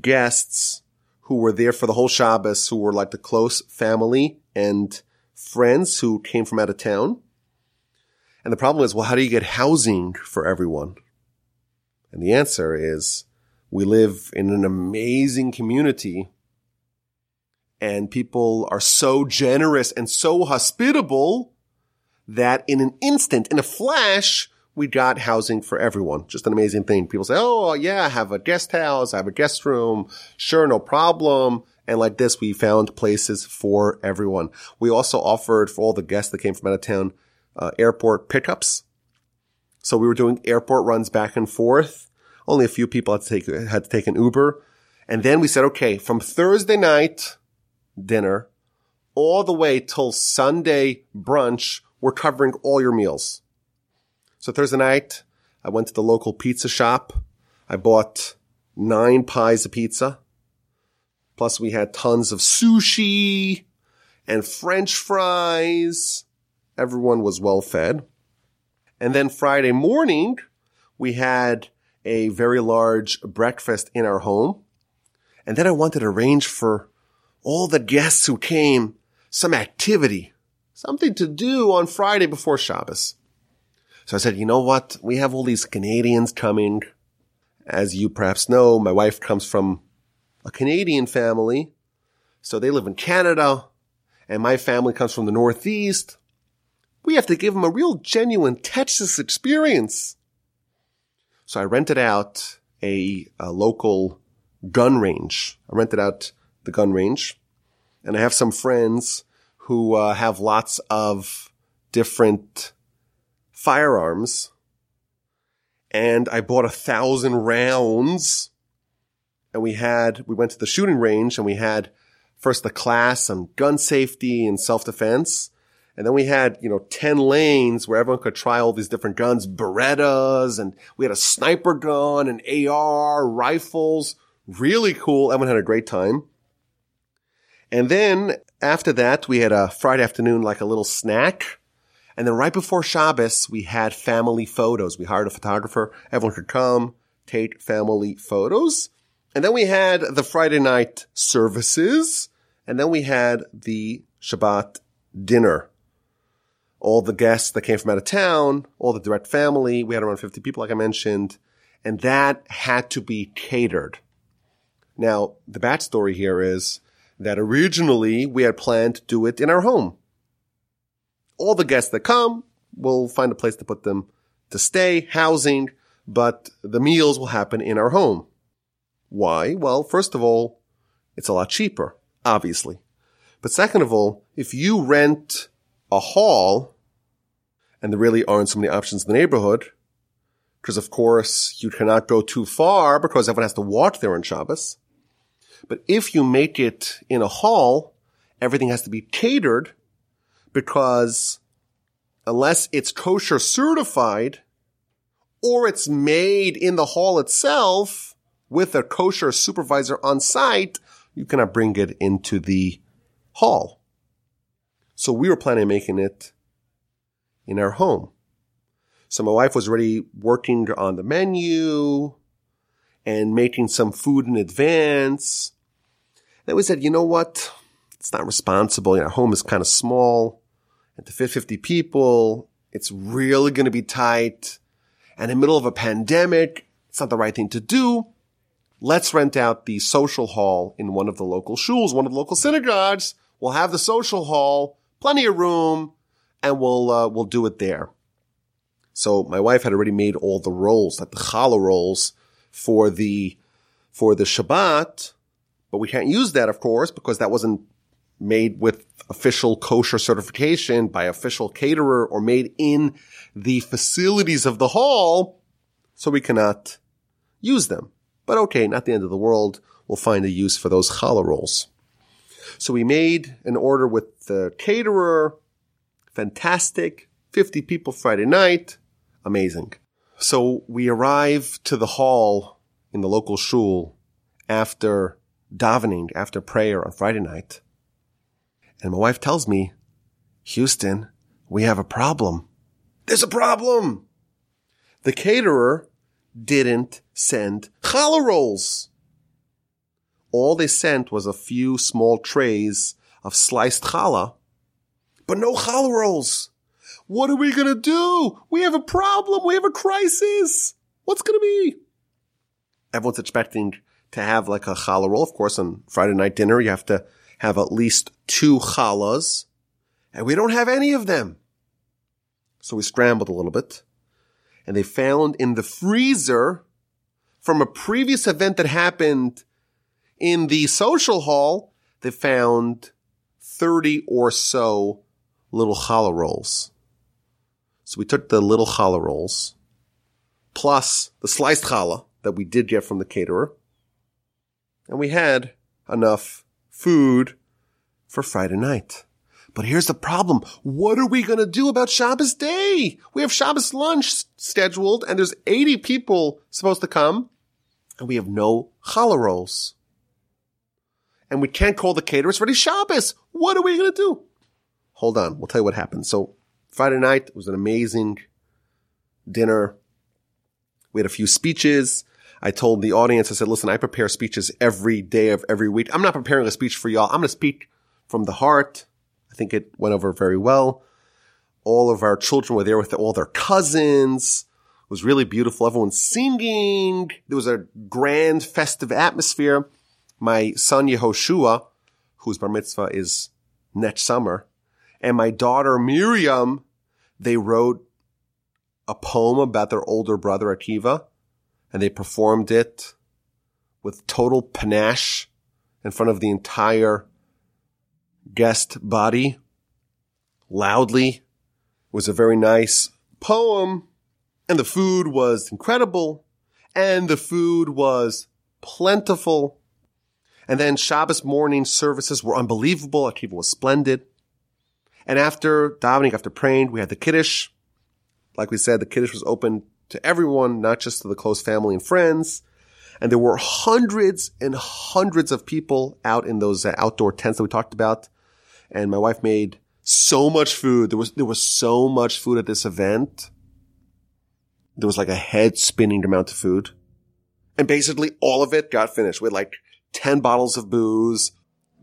guests who were there for the whole Shabbos, who were like the close family and friends who came from out of town. And the problem is, well, how do you get housing for everyone? And the answer is we live in an amazing community and people are so generous and so hospitable that in an instant, in a flash, we got housing for everyone. Just an amazing thing. People say, Oh, yeah, I have a guest house. I have a guest room. Sure. No problem. And like this, we found places for everyone. We also offered for all the guests that came from out of town, uh, airport pickups. So we were doing airport runs back and forth. Only a few people had to take, had to take an Uber. And then we said, okay, from Thursday night dinner all the way till Sunday brunch, we're covering all your meals. So Thursday night, I went to the local pizza shop. I bought nine pies of pizza. Plus we had tons of sushi and french fries. Everyone was well fed. And then Friday morning, we had a very large breakfast in our home. And then I wanted to arrange for all the guests who came some activity, something to do on Friday before Shabbos. So I said, you know what? We have all these Canadians coming. As you perhaps know, my wife comes from a Canadian family. So they live in Canada and my family comes from the Northeast. We have to give them a real genuine Texas experience. So I rented out a, a local gun range. I rented out the gun range and I have some friends who uh, have lots of different firearms and I bought a thousand rounds and we had, we went to the shooting range and we had first the class on gun safety and self-defense. And then we had, you know, 10 lanes where everyone could try all these different guns, Berettas, and we had a sniper gun, an AR, rifles. Really cool. Everyone had a great time. And then after that, we had a Friday afternoon, like a little snack. And then right before Shabbos, we had family photos. We hired a photographer. Everyone could come, take family photos. And then we had the Friday night services. And then we had the Shabbat dinner. All the guests that came from out of town, all the direct family. We had around 50 people, like I mentioned. And that had to be catered. Now, the bad story here is that originally we had planned to do it in our home. All the guests that come, we'll find a place to put them to stay, housing, but the meals will happen in our home. Why? Well, first of all, it's a lot cheaper, obviously. But second of all, if you rent a hall, and there really aren't so many options in the neighborhood, because of course you cannot go too far because everyone has to walk there on Shabbos. But if you make it in a hall, everything has to be catered because unless it's kosher certified or it's made in the hall itself with a kosher supervisor on site, you cannot bring it into the hall. So we were planning on making it in our home. So my wife was already working on the menu and making some food in advance. Then we said, you know what? It's not responsible. You know, our home is kind of small and to fit 50 people, it's really going to be tight. And in the middle of a pandemic, it's not the right thing to do. Let's rent out the social hall in one of the local shuls, one of the local synagogues. We'll have the social hall, plenty of room, and we'll, uh, we'll do it there. So my wife had already made all the rolls, like the challah rolls for the, for the Shabbat, but we can't use that, of course, because that wasn't made with official kosher certification by official caterer or made in the facilities of the hall. So we cannot use them. But okay, not the end of the world. We'll find a use for those challah rolls. So we made an order with the caterer. Fantastic. 50 people Friday night. Amazing. So we arrive to the hall in the local shul after davening, after prayer on Friday night. And my wife tells me, Houston, we have a problem. There's a problem. The caterer didn't send challah rolls. All they sent was a few small trays of sliced challah, but no challah rolls. What are we going to do? We have a problem. We have a crisis. What's going to be? Everyone's expecting to have like a challah roll. Of course, on Friday night dinner, you have to have at least two challahs and we don't have any of them. So we scrambled a little bit and they found in the freezer from a previous event that happened in the social hall, they found 30 or so little challah rolls. So we took the little challah rolls plus the sliced challah that we did get from the caterer and we had enough food for Friday night. But here's the problem. What are we going to do about Shabbos day? We have Shabbos lunch scheduled and there's 80 people supposed to come and we have no challah rolls. And we can't call the caterers It's ready Shabbos. What are we going to do? Hold on. We'll tell you what happened. So Friday night was an amazing dinner. We had a few speeches. I told the audience, I said, listen, I prepare speeches every day of every week. I'm not preparing a speech for y'all. I'm going to speak from the heart I think it went over very well. All of our children were there with all their cousins. It was really beautiful. Everyone's singing. There was a grand festive atmosphere. My son Yehoshua, whose bar mitzvah is next summer, and my daughter Miriam, they wrote a poem about their older brother Akiva and they performed it with total panache in front of the entire guest body loudly. It was a very nice poem and the food was incredible and the food was plentiful. And then Shabbos morning services were unbelievable. Akiva was splendid. And after davening, after praying, we had the Kiddush. Like we said, the Kiddush was open to everyone, not just to the close family and friends. And there were hundreds and hundreds of people out in those uh, outdoor tents that we talked about. And my wife made so much food. There was, there was so much food at this event. There was like a head spinning amount of food. And basically all of it got finished. We like 10 bottles of booze,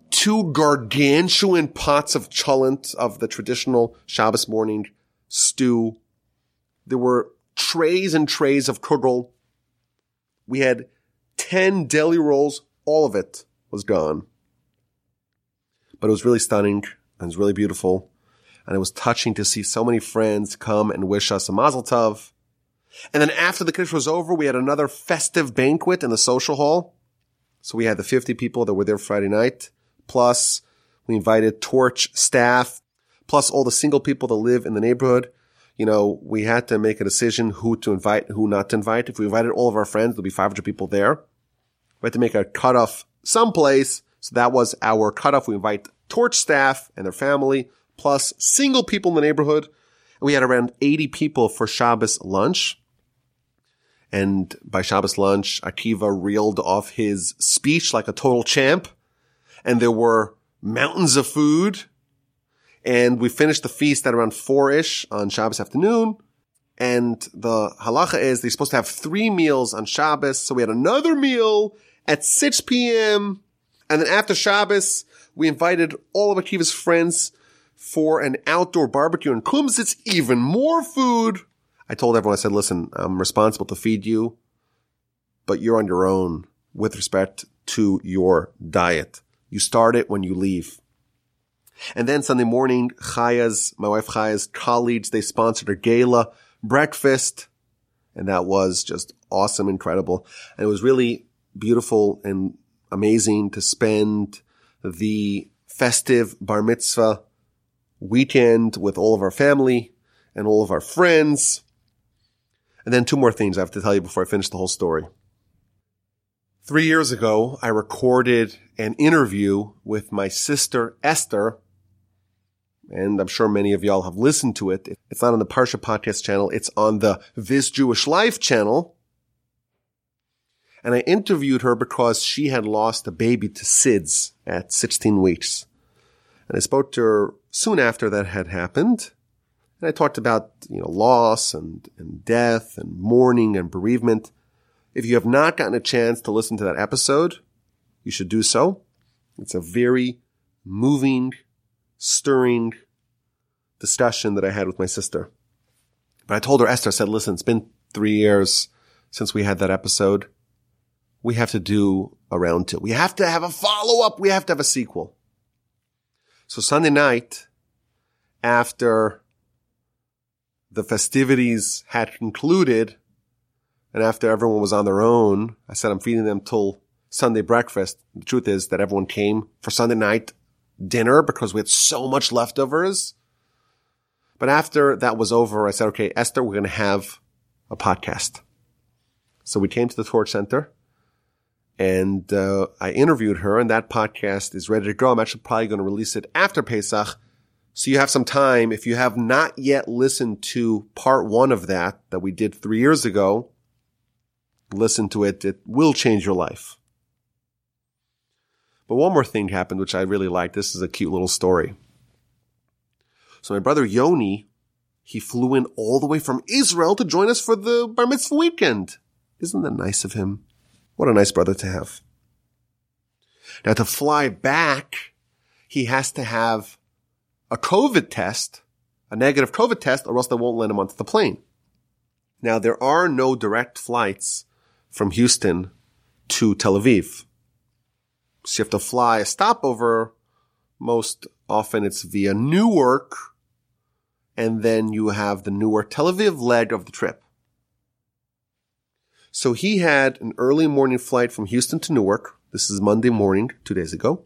two gargantuan pots of cholent of the traditional Shabbos morning stew. There were trays and trays of kugel. We had 10 deli rolls. All of it was gone. But it was really stunning. And it was really beautiful. And it was touching to see so many friends come and wish us a mazel tov. And then after the Kiddush was over, we had another festive banquet in the social hall. So we had the 50 people that were there Friday night. Plus we invited torch staff, plus all the single people that live in the neighborhood. You know, we had to make a decision who to invite, who not to invite. If we invited all of our friends, there'll be 500 people there. We had to make a cutoff someplace. So that was our cutoff. We invite torch staff and their family, plus single people in the neighborhood. And we had around 80 people for Shabbos lunch. And by Shabbos lunch, Akiva reeled off his speech like a total champ. And there were mountains of food. And we finished the feast at around four-ish on Shabbos afternoon. And the halacha is they're supposed to have three meals on Shabbos. So we had another meal at 6 p.m. And then after Shabbos, we invited all of Akiva's friends for an outdoor barbecue in Kumsitz, even more food. I told everyone, I said, listen, I'm responsible to feed you, but you're on your own with respect to your diet. You start it when you leave. And then Sunday morning, Chaya's, my wife Chaya's colleagues, they sponsored a gala breakfast. And that was just awesome, incredible. And it was really beautiful and amazing to spend the festive bar mitzvah weekend with all of our family and all of our friends. And then two more things I have to tell you before I finish the whole story. Three years ago, I recorded an interview with my sister Esther, and I'm sure many of y'all have listened to it. It's not on the Parsha podcast channel. It's on the This Jewish Life channel. And I interviewed her because she had lost a baby to SIDS at 16 weeks. And I spoke to her soon after that had happened. And I talked about, you know, loss and, and death and mourning and bereavement. If you have not gotten a chance to listen to that episode, you should do so. It's a very moving, stirring discussion that I had with my sister. But I told her, Esther, I said, listen, it's been three years since we had that episode. We have to do a round two. We have to have a follow up. We have to have a sequel. So Sunday night, after the festivities had concluded and after everyone was on their own, I said, I'm feeding them till Sunday breakfast. The truth is that everyone came for Sunday night dinner because we had so much leftovers. But after that was over, I said, okay, Esther, we're going to have a podcast. So we came to the Torch Center and uh, I interviewed her and that podcast is ready to go. I'm actually probably going to release it after Pesach so you have some time. If you have not yet listened to part one of that, that we did three years ago, listen to it. It will change your life. But one more thing happened, which I really like. This is a cute little story. So my brother Yoni, he flew in all the way from Israel to join us for the bar mitzvah weekend. Isn't that nice of him? What a nice brother to have. Now to fly back, he has to have a COVID test, a negative COVID test, or else they won't let him onto the plane. Now, there are no direct flights from Houston to Tel Aviv. So you have to fly a stopover. Most often it's via Newark and then you have the Newark Tel Aviv leg of the trip. So he had an early morning flight from Houston to Newark. This is Monday morning, two days ago.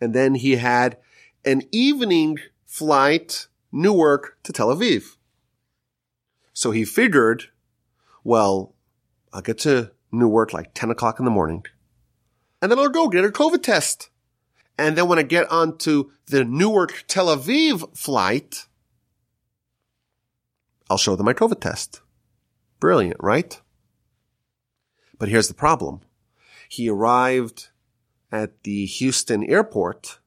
And then he had an evening flight, Newark to Tel Aviv. So he figured, well, I'll get to Newark like 10 o'clock in the morning. And then I'll go get a COVID test. And then when I get onto the Newark Tel Aviv flight, I'll show them my COVID test. Brilliant, right? But here's the problem. He arrived at the Houston airport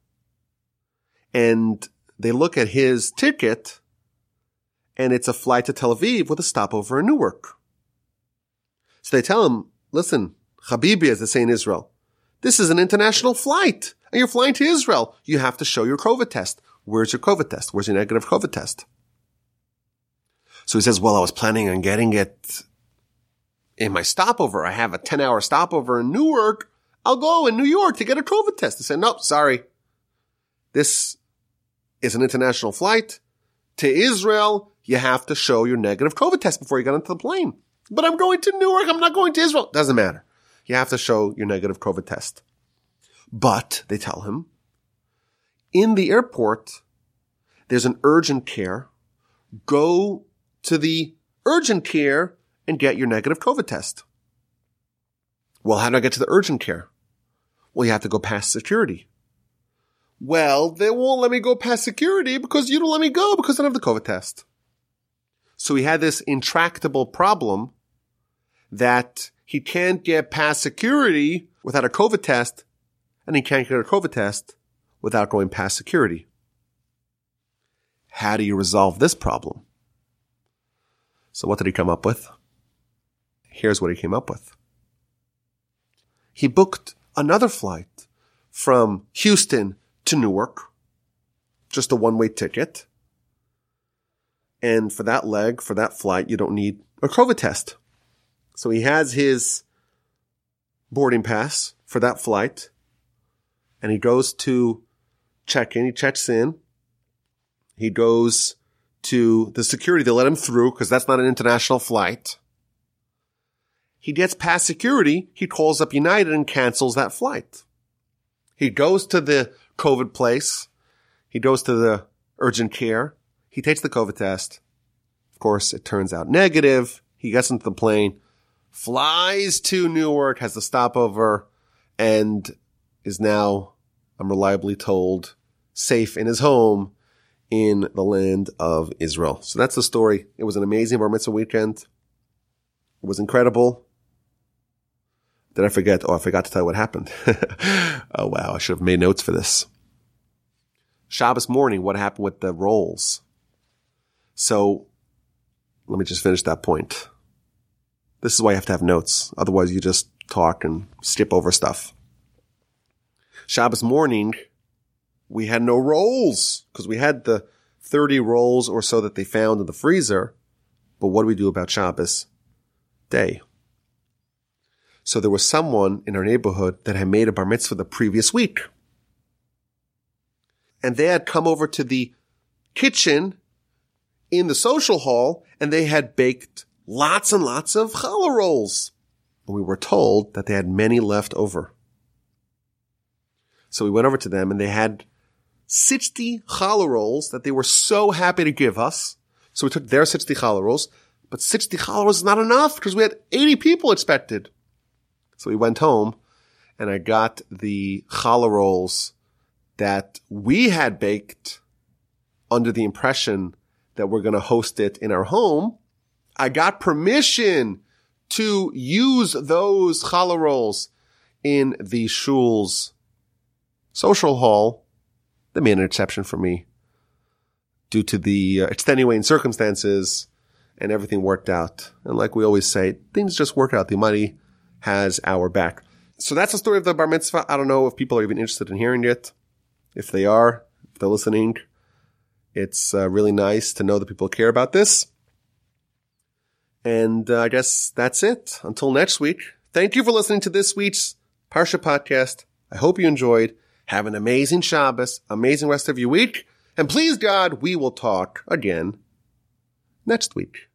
and they look at his ticket and it's a flight to Tel Aviv with a stopover in Newark. So they tell him, listen, Habibi, as they say in Israel, this is an international flight and you're flying to Israel. You have to show your COVID test. Where's your COVID test? Where's your negative COVID test? So he says, well, I was planning on getting it in my stopover. I have a 10 hour stopover in Newark. I'll go in New York to get a COVID test. They said, nope, sorry. This is an international flight to Israel. You have to show your negative COVID test before you get onto the plane. But I'm going to Newark. I'm not going to Israel. Doesn't matter. You have to show your negative COVID test. But they tell him in the airport, there's an urgent care. Go to the urgent care and get your negative COVID test. Well, how do I get to the urgent care? Well, you have to go past security. Well, they won't let me go past security because you don't let me go because I don't have the COVID test. So he had this intractable problem that he can't get past security without a COVID test and he can't get a COVID test without going past security. How do you resolve this problem? So what did he come up with? Here's what he came up with. He booked another flight from Houston to Newark, just a one way ticket. And for that leg, for that flight, you don't need a COVID test. So he has his boarding pass for that flight and he goes to check in. He checks in. He goes to the security. They let him through because that's not an international flight. He gets past security. He calls up United and cancels that flight. He goes to the COVID place. He goes to the urgent care. He takes the COVID test. Of course, it turns out negative. He gets into the plane, flies to Newark, has the stopover, and is now, I'm reliably told, safe in his home in the land of Israel. So that's the story. It was an amazing bar mitzvah weekend. It was incredible. Did I forget? Oh, I forgot to tell you what happened. oh wow, I should have made notes for this. Shabbos morning, what happened with the rolls? So let me just finish that point. This is why you have to have notes. Otherwise you just talk and skip over stuff. Shabbos morning, we had no rolls because we had the 30 rolls or so that they found in the freezer. But what do we do about Shabbos day? So there was someone in our neighborhood that had made a bar mitzvah the previous week. And they had come over to the kitchen in the social hall and they had baked lots and lots of challah rolls. And we were told that they had many left over. So we went over to them and they had 60 challah rolls that they were so happy to give us. So we took their 60 challah rolls, but 60 challah rolls is not enough because we had 80 people expected. So we went home and I got the challah rolls that we had baked under the impression that we're going to host it in our home. I got permission to use those challah rolls in the shul's social hall they made an exception for me due to the uh, extenuating circumstances and everything worked out. And like we always say, things just work out. The money has our back. So that's the story of the bar mitzvah. I don't know if people are even interested in hearing it. If they are, if they're listening, it's uh, really nice to know that people care about this. And uh, I guess that's it. Until next week. Thank you for listening to this week's Parsha podcast. I hope you enjoyed. Have an amazing Shabbos, amazing rest of your week, And please God, we will talk again next week.